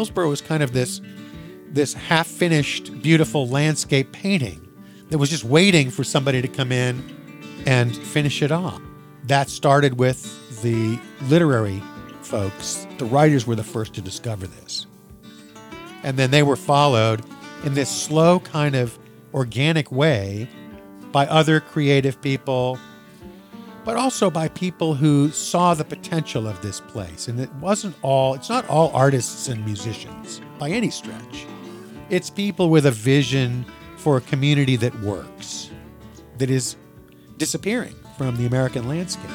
Hillsborough was kind of this this half-finished, beautiful landscape painting that was just waiting for somebody to come in and finish it off. That started with the literary folks. The writers were the first to discover this. And then they were followed in this slow, kind of organic way by other creative people, but also by people who saw the potential of this place. And it wasn't all, it's not all artists and musicians by any stretch. It's people with a vision for a community that works, that is disappearing from the American landscape.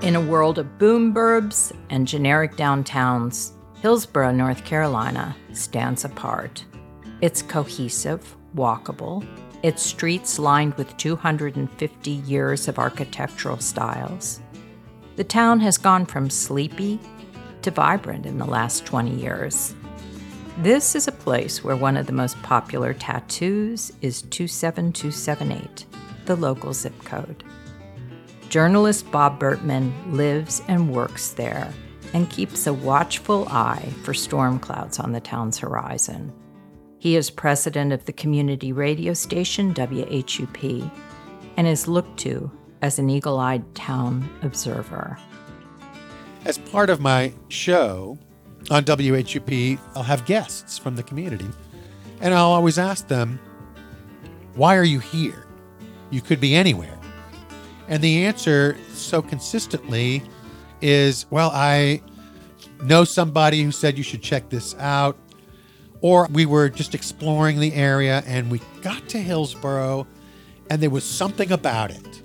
In a world of boom burbs and generic downtowns, Hillsborough, North Carolina stands apart. It's cohesive, walkable, its streets lined with 250 years of architectural styles. The town has gone from sleepy to vibrant in the last 20 years. This is a place where one of the most popular tattoos is 27278, the local zip code. Journalist Bob Burtman lives and works there and keeps a watchful eye for storm clouds on the town's horizon. He is president of the community radio station WHUP and is looked to as an eagle eyed town observer. As part of my show on WHUP, I'll have guests from the community, and I'll always ask them, Why are you here? You could be anywhere. And the answer so consistently is, well, I know somebody who said you should check this out. Or we were just exploring the area and we got to Hillsborough and there was something about it.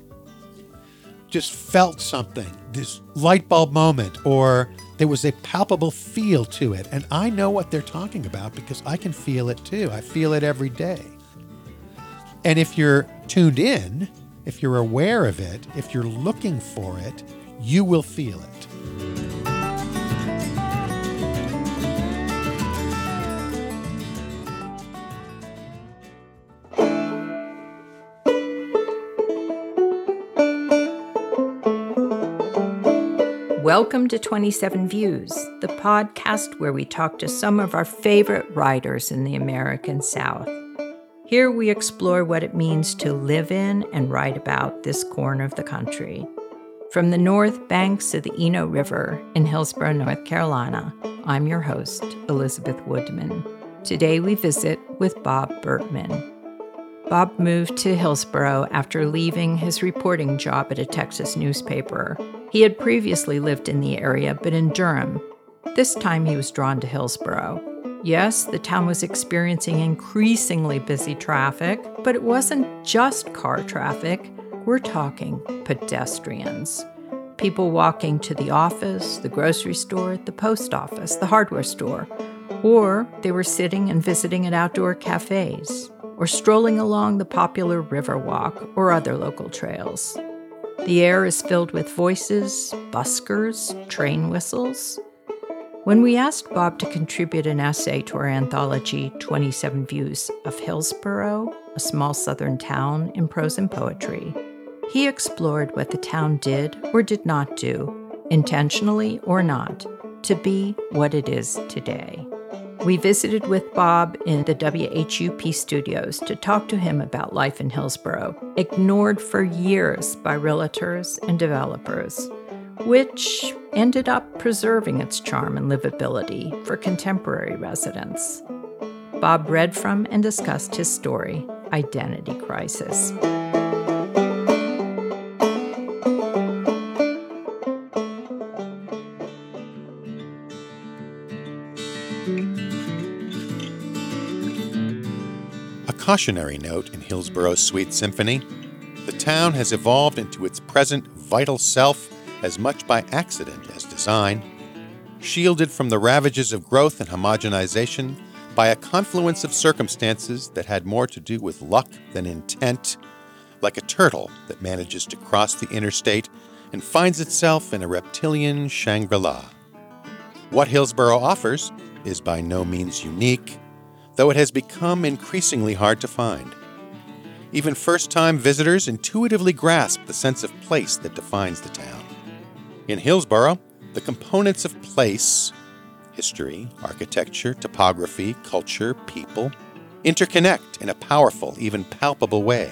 Just felt something, this light bulb moment, or there was a palpable feel to it. And I know what they're talking about because I can feel it too. I feel it every day. And if you're tuned in, if you're aware of it, if you're looking for it, you will feel it. Welcome to 27 Views, the podcast where we talk to some of our favorite writers in the American South. Here we explore what it means to live in and write about this corner of the country. From the north banks of the Eno River in Hillsborough, North Carolina, I'm your host, Elizabeth Woodman. Today we visit with Bob Burtman. Bob moved to Hillsborough after leaving his reporting job at a Texas newspaper. He had previously lived in the area, but in Durham. This time he was drawn to Hillsborough. Yes, the town was experiencing increasingly busy traffic, but it wasn't just car traffic. We're talking pedestrians. People walking to the office, the grocery store, the post office, the hardware store, or they were sitting and visiting at outdoor cafes, or strolling along the popular Riverwalk or other local trails. The air is filled with voices, buskers, train whistles, when we asked Bob to contribute an essay to our anthology, 27 Views of Hillsborough, a small southern town in prose and poetry, he explored what the town did or did not do, intentionally or not, to be what it is today. We visited with Bob in the WHUP studios to talk to him about life in Hillsborough, ignored for years by realtors and developers which ended up preserving its charm and livability for contemporary residents. Bob read from and discussed his story, Identity Crisis. Cautionary note in Hillsborough's Sweet Symphony the town has evolved into its present vital self as much by accident as design, shielded from the ravages of growth and homogenization by a confluence of circumstances that had more to do with luck than intent, like a turtle that manages to cross the interstate and finds itself in a reptilian Shangri La. What Hillsborough offers is by no means unique, though it has become increasingly hard to find. even first time visitors intuitively grasp the sense of place that defines the town. In Hillsborough, the components of place history, architecture, topography, culture, people interconnect in a powerful, even palpable way.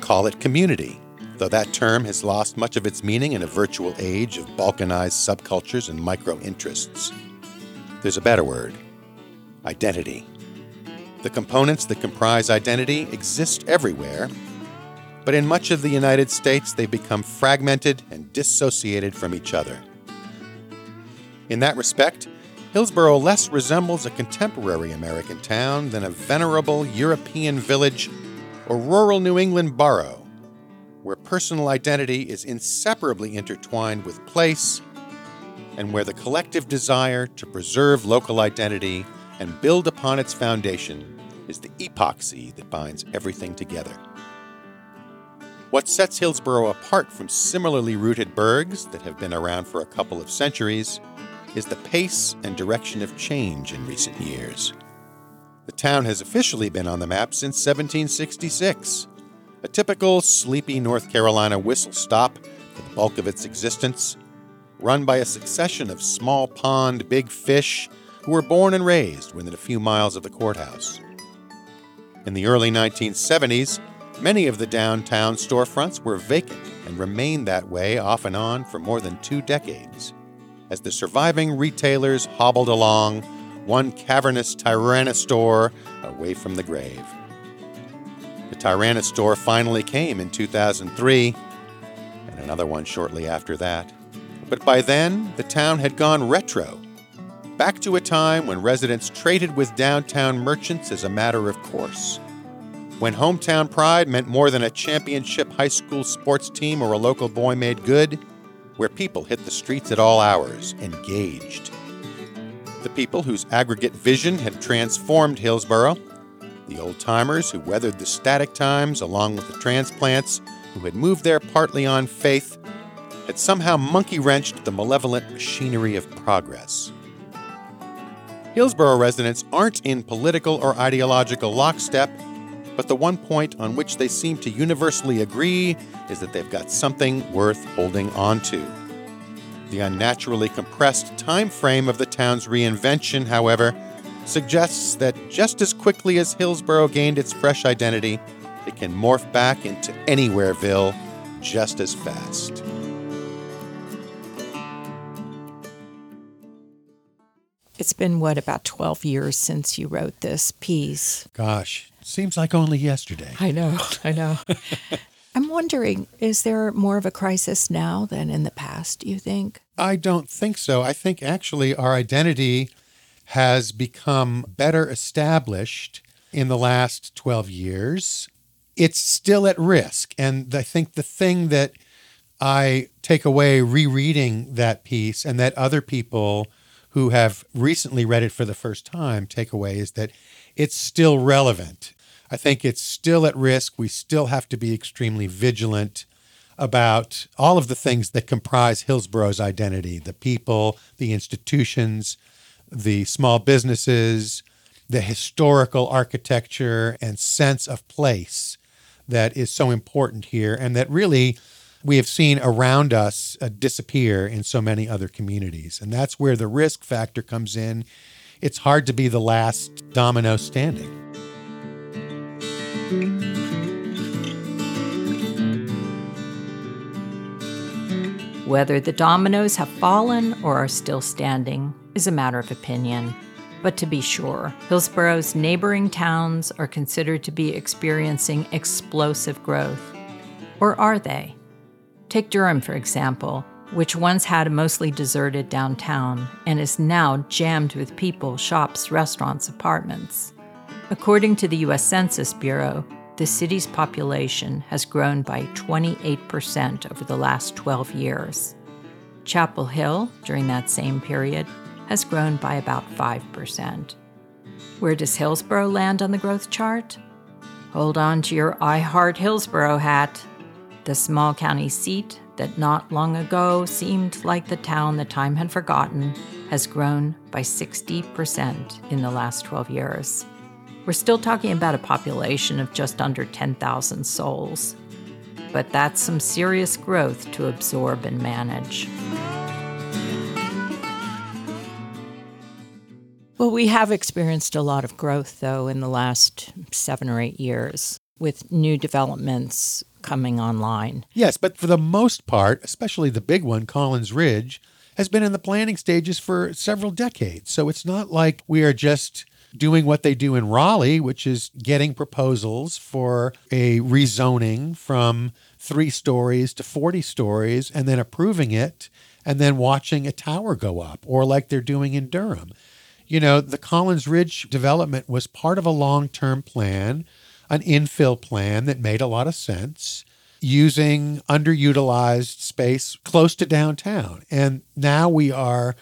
Call it community, though that term has lost much of its meaning in a virtual age of balkanized subcultures and micro interests. There's a better word identity. The components that comprise identity exist everywhere, but in much of the United States they've become fragmented and dissociated from each other. In that respect, Hillsborough less resembles a contemporary American town than a venerable European village or rural New England borough, where personal identity is inseparably intertwined with place and where the collective desire to preserve local identity and build upon its foundation is the epoxy that binds everything together. What sets Hillsborough apart from similarly rooted burgs that have been around for a couple of centuries is the pace and direction of change in recent years. The town has officially been on the map since 1766, a typical sleepy North Carolina whistle stop for the bulk of its existence, run by a succession of small pond big fish who were born and raised within a few miles of the courthouse. In the early 1970s, many of the downtown storefronts were vacant and remained that way off and on for more than two decades as the surviving retailers hobbled along, one cavernous Tyrannosaur away from the grave. The Tyrannosaur finally came in 2003, and another one shortly after that. But by then, the town had gone retro, back to a time when residents traded with downtown merchants as a matter of course. When hometown pride meant more than a championship high school sports team or a local boy made good, where people hit the streets at all hours, engaged. The people whose aggregate vision had transformed Hillsborough, the old timers who weathered the static times along with the transplants who had moved there partly on faith, had somehow monkey wrenched the malevolent machinery of progress. Hillsborough residents aren't in political or ideological lockstep, but the one point on which they seem to universally agree is that they've got something worth holding on to. The unnaturally compressed time frame of the town's reinvention, however, suggests that just as quickly as Hillsborough gained its fresh identity, it can morph back into Anywhereville just as fast. It's been, what, about 12 years since you wrote this piece? Gosh, seems like only yesterday. I know, I know. I'm wondering, is there more of a crisis now than in the past, do you think? I don't think so. I think actually our identity has become better established in the last 12 years. It's still at risk. And I think the thing that I take away rereading that piece and that other people who have recently read it for the first time take away is that it's still relevant. I think it's still at risk. We still have to be extremely vigilant about all of the things that comprise Hillsborough's identity the people, the institutions, the small businesses, the historical architecture and sense of place that is so important here and that really we have seen around us uh, disappear in so many other communities. And that's where the risk factor comes in. It's hard to be the last domino standing. Whether the dominoes have fallen or are still standing is a matter of opinion. But to be sure, Hillsborough's neighboring towns are considered to be experiencing explosive growth. Or are they? Take Durham, for example, which once had a mostly deserted downtown and is now jammed with people, shops, restaurants, apartments. According to the U.S. Census Bureau, the city's population has grown by 28% over the last 12 years. Chapel Hill, during that same period, has grown by about 5%. Where does Hillsborough land on the growth chart? Hold on to your I Heart Hillsborough hat. The small county seat that not long ago seemed like the town the time had forgotten has grown by 60% in the last 12 years. We're still talking about a population of just under 10,000 souls. But that's some serious growth to absorb and manage. Well, we have experienced a lot of growth, though, in the last seven or eight years with new developments coming online. Yes, but for the most part, especially the big one, Collins Ridge, has been in the planning stages for several decades. So it's not like we are just doing what they do in Raleigh, which is getting proposals for a rezoning from three stories to 40 stories and then approving it and then watching a tower go up, or like they're doing in Durham. You know, the Collins Ridge development was part of a long term plan, an infill plan that made a lot of sense using underutilized space close to downtown. And now we are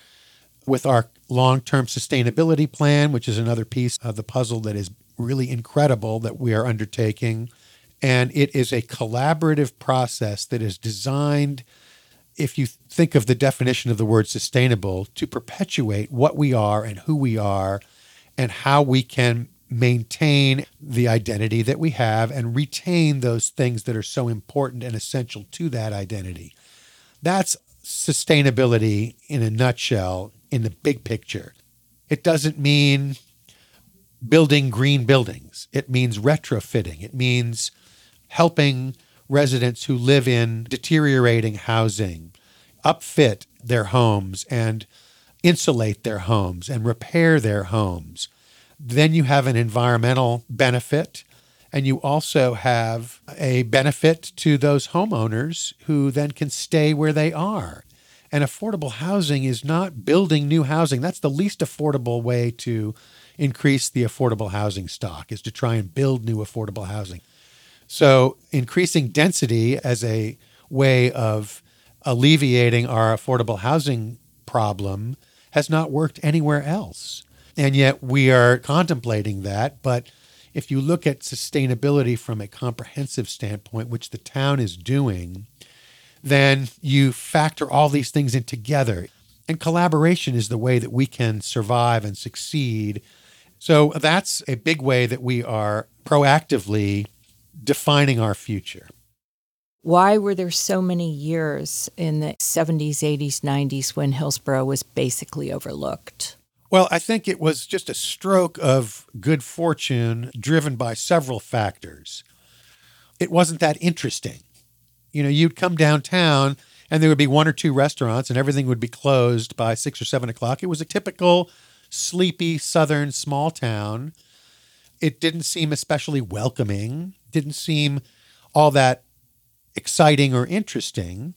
with our long term sustainability plan, which is another piece of the puzzle that is really incredible that we are undertaking. And it is a collaborative process that is designed if you think of the definition of the word sustainable, to perpetuate what we are and who we are and how we can maintain the identity that we have and retain those things that are so important and essential to that identity. That's sustainability in a nutshell in the big picture. It doesn't mean building green buildings, it means retrofitting, it means helping residents who live in deteriorating housing upfit their homes and insulate their homes and repair their homes. Then you have an environmental benefit, and you also have a benefit to those homeowners who then can stay where they are. And affordable housing is not building new housing. That's the least affordable way to increase the affordable housing stock is to try and build new affordable housing. So, increasing density as a way of alleviating our affordable housing problem has not worked anywhere else. And yet we are contemplating that. But if you look at sustainability from a comprehensive standpoint, which the town is doing, then you factor all these things in together. And collaboration is the way that we can survive and succeed. So that's a big way that we are proactively defining our future. Why were there so many years in the 70s, 80s, 90s when Hillsborough was basically overlooked? Well, I think it was just a stroke of good fortune driven by several factors. It wasn't that interesting. You know, you'd come downtown and there would be one or two restaurants and everything would be closed by six or seven o'clock. It was a typical sleepy southern small town. It didn't seem especially welcoming, didn't seem all that exciting or interesting.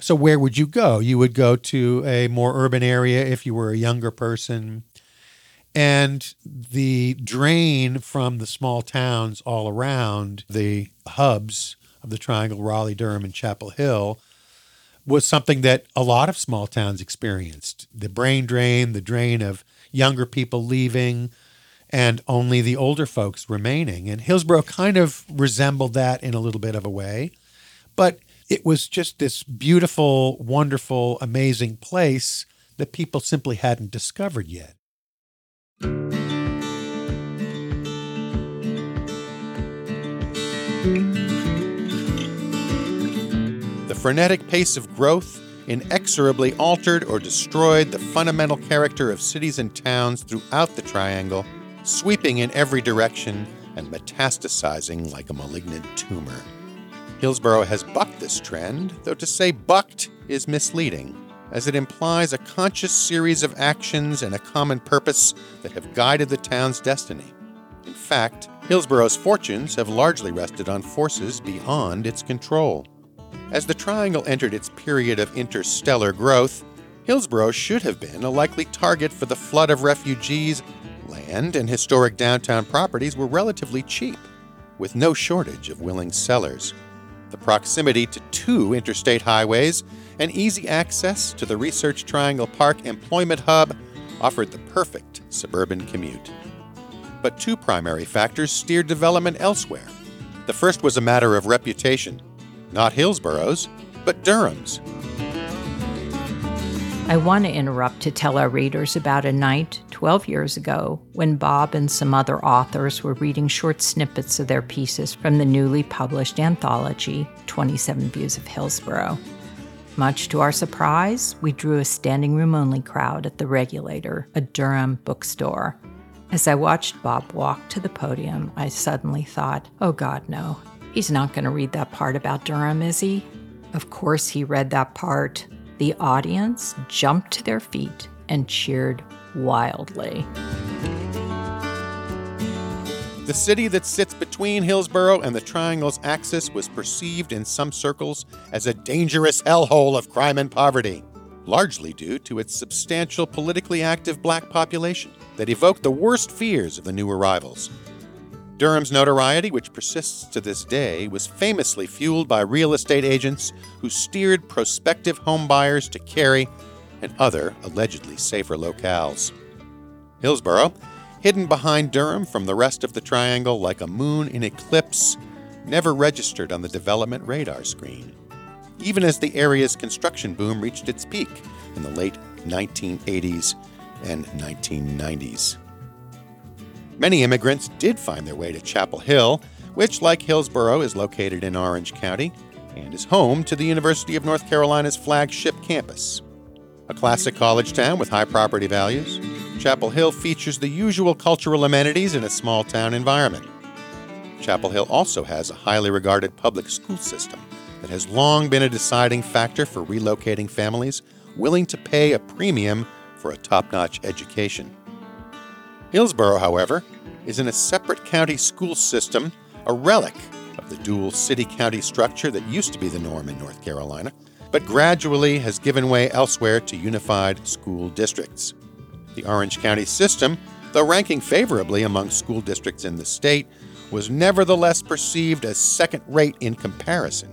So, where would you go? You would go to a more urban area if you were a younger person. And the drain from the small towns all around the hubs of the Triangle, Raleigh, Durham, and Chapel Hill, was something that a lot of small towns experienced. The brain drain, the drain of younger people leaving, and only the older folks remaining. And Hillsborough kind of resembled that in a little bit of a way. But it was just this beautiful, wonderful, amazing place that people simply hadn't discovered yet. The frenetic pace of growth inexorably altered or destroyed the fundamental character of cities and towns throughout the Triangle, sweeping in every direction and metastasizing like a malignant tumor. Hillsborough has bucked this trend, though to say bucked is misleading, as it implies a conscious series of actions and a common purpose that have guided the town's destiny. In fact, Hillsborough's fortunes have largely rested on forces beyond its control. As the Triangle entered its period of interstellar growth, Hillsborough should have been a likely target for the flood of refugees. Land and historic downtown properties were relatively cheap, with no shortage of willing sellers. The proximity to two interstate highways and easy access to the Research Triangle Park employment hub offered the perfect suburban commute. But two primary factors steered development elsewhere. The first was a matter of reputation, not Hillsborough's, but Durham's. I want to interrupt to tell our readers about a night 12 years ago when Bob and some other authors were reading short snippets of their pieces from the newly published anthology, 27 Views of Hillsborough. Much to our surprise, we drew a standing room only crowd at the Regulator, a Durham bookstore. As I watched Bob walk to the podium, I suddenly thought, oh God, no. He's not going to read that part about Durham, is he? Of course, he read that part. The audience jumped to their feet and cheered wildly. The city that sits between Hillsborough and the Triangle's axis was perceived in some circles as a dangerous hellhole of crime and poverty, largely due to its substantial politically active black population that evoked the worst fears of the new arrivals. Durham's notoriety, which persists to this day, was famously fueled by real estate agents who steered prospective homebuyers to Cary and other allegedly safer locales. Hillsborough, hidden behind Durham from the rest of the triangle like a moon in eclipse, never registered on the development radar screen, even as the area's construction boom reached its peak in the late 1980s and 1990s. Many immigrants did find their way to Chapel Hill, which, like Hillsborough, is located in Orange County and is home to the University of North Carolina's flagship campus. A classic college town with high property values, Chapel Hill features the usual cultural amenities in a small town environment. Chapel Hill also has a highly regarded public school system that has long been a deciding factor for relocating families willing to pay a premium for a top notch education. Hillsborough, however, is in a separate county school system, a relic of the dual city county structure that used to be the norm in North Carolina, but gradually has given way elsewhere to unified school districts. The Orange County system, though ranking favorably among school districts in the state, was nevertheless perceived as second rate in comparison.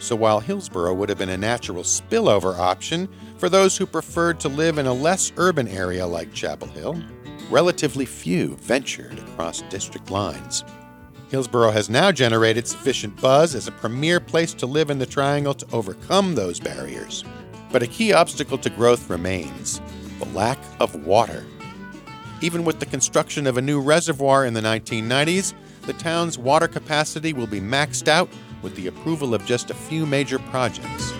So while Hillsborough would have been a natural spillover option for those who preferred to live in a less urban area like Chapel Hill, relatively few ventured across district lines. Hillsborough has now generated sufficient buzz as a premier place to live in the Triangle to overcome those barriers. But a key obstacle to growth remains the lack of water. Even with the construction of a new reservoir in the 1990s, the town's water capacity will be maxed out with the approval of just a few major projects.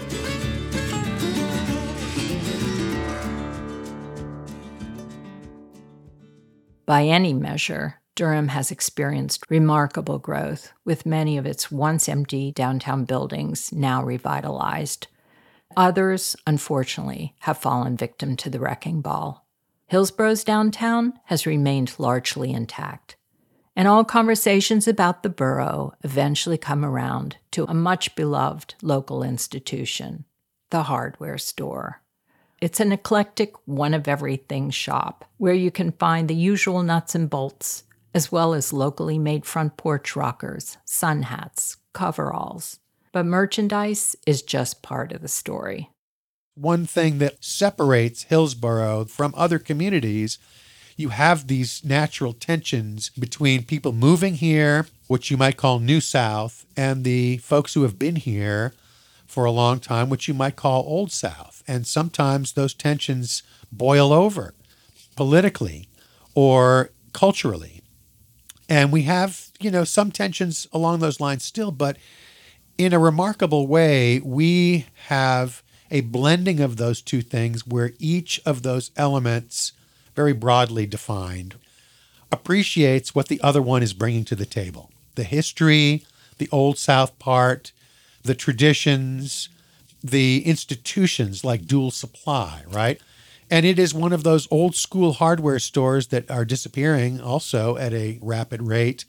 By any measure, Durham has experienced remarkable growth, with many of its once empty downtown buildings now revitalized. Others, unfortunately, have fallen victim to the wrecking ball. Hillsborough's downtown has remained largely intact, and all conversations about the borough eventually come around to a much beloved local institution, the hardware store. It's an eclectic, one of everything shop where you can find the usual nuts and bolts, as well as locally made front porch rockers, sun hats, coveralls. But merchandise is just part of the story. One thing that separates Hillsborough from other communities, you have these natural tensions between people moving here, which you might call New South, and the folks who have been here for a long time, which you might call Old South. And sometimes those tensions boil over politically or culturally. And we have, you know, some tensions along those lines still, but in a remarkable way, we have a blending of those two things where each of those elements, very broadly defined, appreciates what the other one is bringing to the table. The history, the Old South part, the traditions, the institutions like Dual Supply, right? And it is one of those old school hardware stores that are disappearing also at a rapid rate,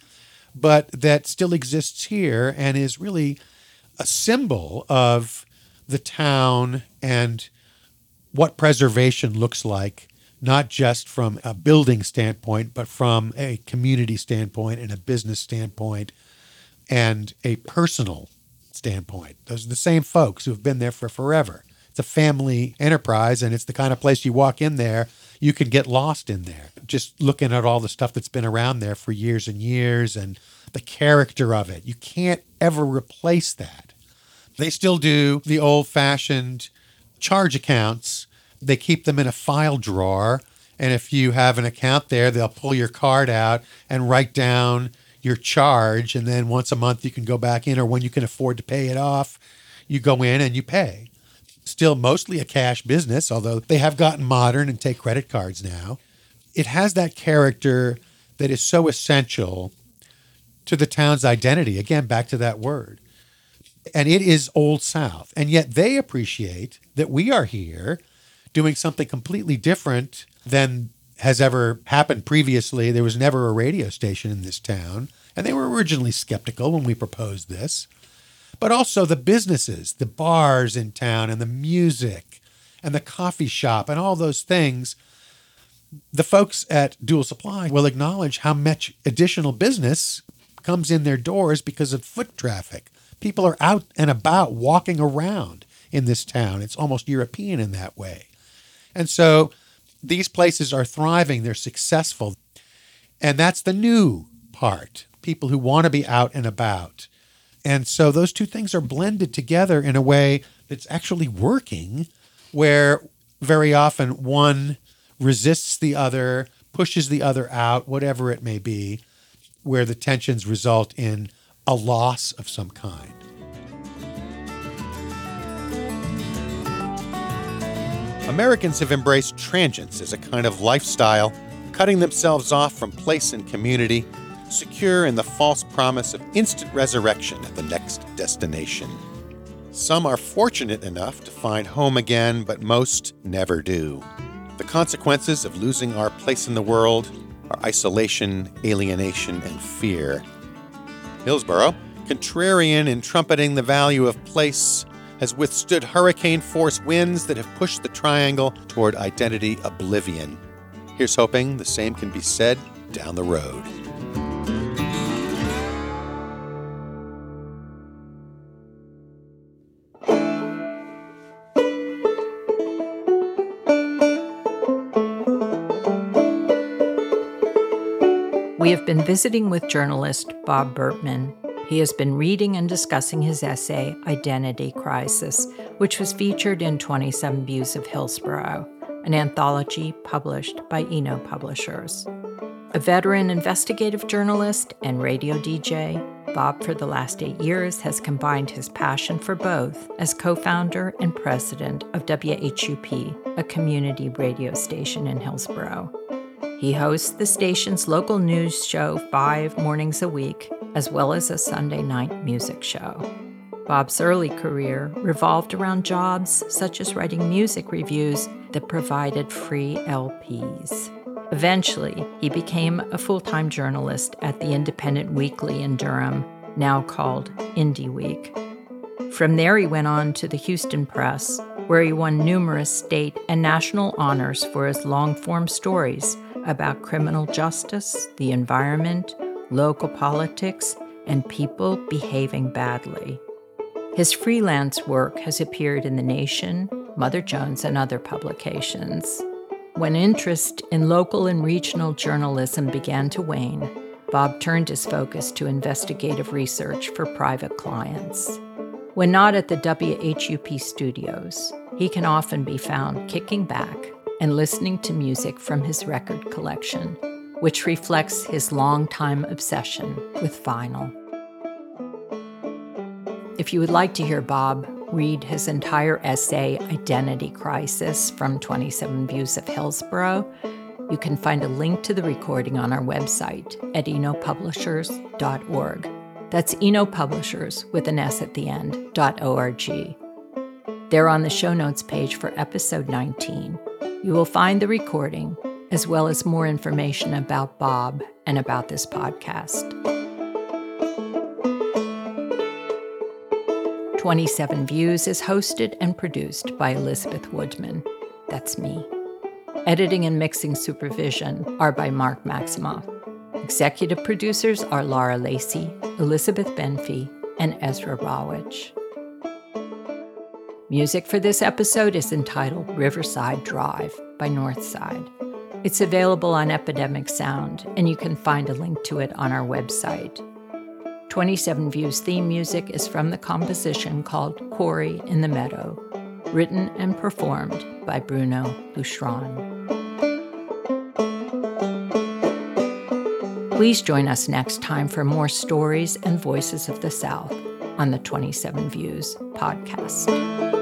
but that still exists here and is really a symbol of the town and what preservation looks like, not just from a building standpoint, but from a community standpoint and a business standpoint and a personal standpoint. Those are the same folks who have been there for forever. It's a family enterprise, and it's the kind of place you walk in there, you can get lost in there. Just looking at all the stuff that's been around there for years and years and the character of it. You can't ever replace that. They still do the old fashioned charge accounts They keep them in a file drawer. And if you have an account there, they'll pull your card out and write down your charge. And then once a month, you can go back in, or when you can afford to pay it off, you go in and you pay. Still mostly a cash business, although they have gotten modern and take credit cards now. It has that character that is so essential to the town's identity. Again, back to that word. And it is Old South. And yet they appreciate that we are here doing something completely different than has ever happened previously. There was never a radio station in this town. And they were originally skeptical when we proposed this. But also the businesses, the bars in town, and the music, and the coffee shop, and all those things the folks at Dual Supply will acknowledge how much additional business comes in their doors because of foot traffic. People are out and about walking around in this town. It's almost European in that way. And so these places are thriving, they're successful. And that's the new part people who want to be out and about. And so those two things are blended together in a way that's actually working, where very often one resists the other, pushes the other out, whatever it may be where the tensions result in a loss of some kind. Americans have embraced transience as a kind of lifestyle, cutting themselves off from place and community, secure in the false promise of instant resurrection at the next destination. Some are fortunate enough to find home again, but most never do. The consequences of losing our place in the world are isolation, alienation, and fear. Hillsborough, contrarian in trumpeting the value of place, has withstood hurricane force winds that have pushed the triangle toward identity oblivion. Here's hoping the same can be said down the road. We have been visiting with journalist Bob Burtman. He has been reading and discussing his essay, Identity Crisis, which was featured in 27 Views of Hillsborough, an anthology published by Eno Publishers. A veteran investigative journalist and radio DJ, Bob, for the last eight years, has combined his passion for both as co founder and president of WHUP, a community radio station in Hillsborough. He hosts the station's local news show five mornings a week, as well as a Sunday night music show. Bob's early career revolved around jobs such as writing music reviews that provided free LPs. Eventually, he became a full time journalist at the Independent Weekly in Durham, now called Indy Week. From there, he went on to the Houston Press, where he won numerous state and national honors for his long form stories about criminal justice, the environment, local politics, and people behaving badly. His freelance work has appeared in The Nation, Mother Jones, and other publications. When interest in local and regional journalism began to wane, Bob turned his focus to investigative research for private clients. When not at the WHUP studios, he can often be found kicking back and listening to music from his record collection, which reflects his longtime obsession with vinyl. If you would like to hear Bob read his entire essay, Identity Crisis, from 27 Views of Hillsborough, you can find a link to the recording on our website at enopublishers.org. That's enopublishers with an S at the end, dot .org. There on the show notes page for episode 19, you will find the recording as well as more information about Bob and about this podcast. 27 Views is hosted and produced by Elizabeth Woodman. That's me. Editing and mixing supervision are by Mark Maximoff. Executive producers are Laura Lacey, Elizabeth Benfey, and Ezra Rawich. Music for this episode is entitled Riverside Drive by Northside. It's available on Epidemic Sound, and you can find a link to it on our website. 27 Views theme music is from the composition called Quarry in the Meadow, written and performed by Bruno Boucheron. Please join us next time for more stories and voices of the South on the 27 Views podcast.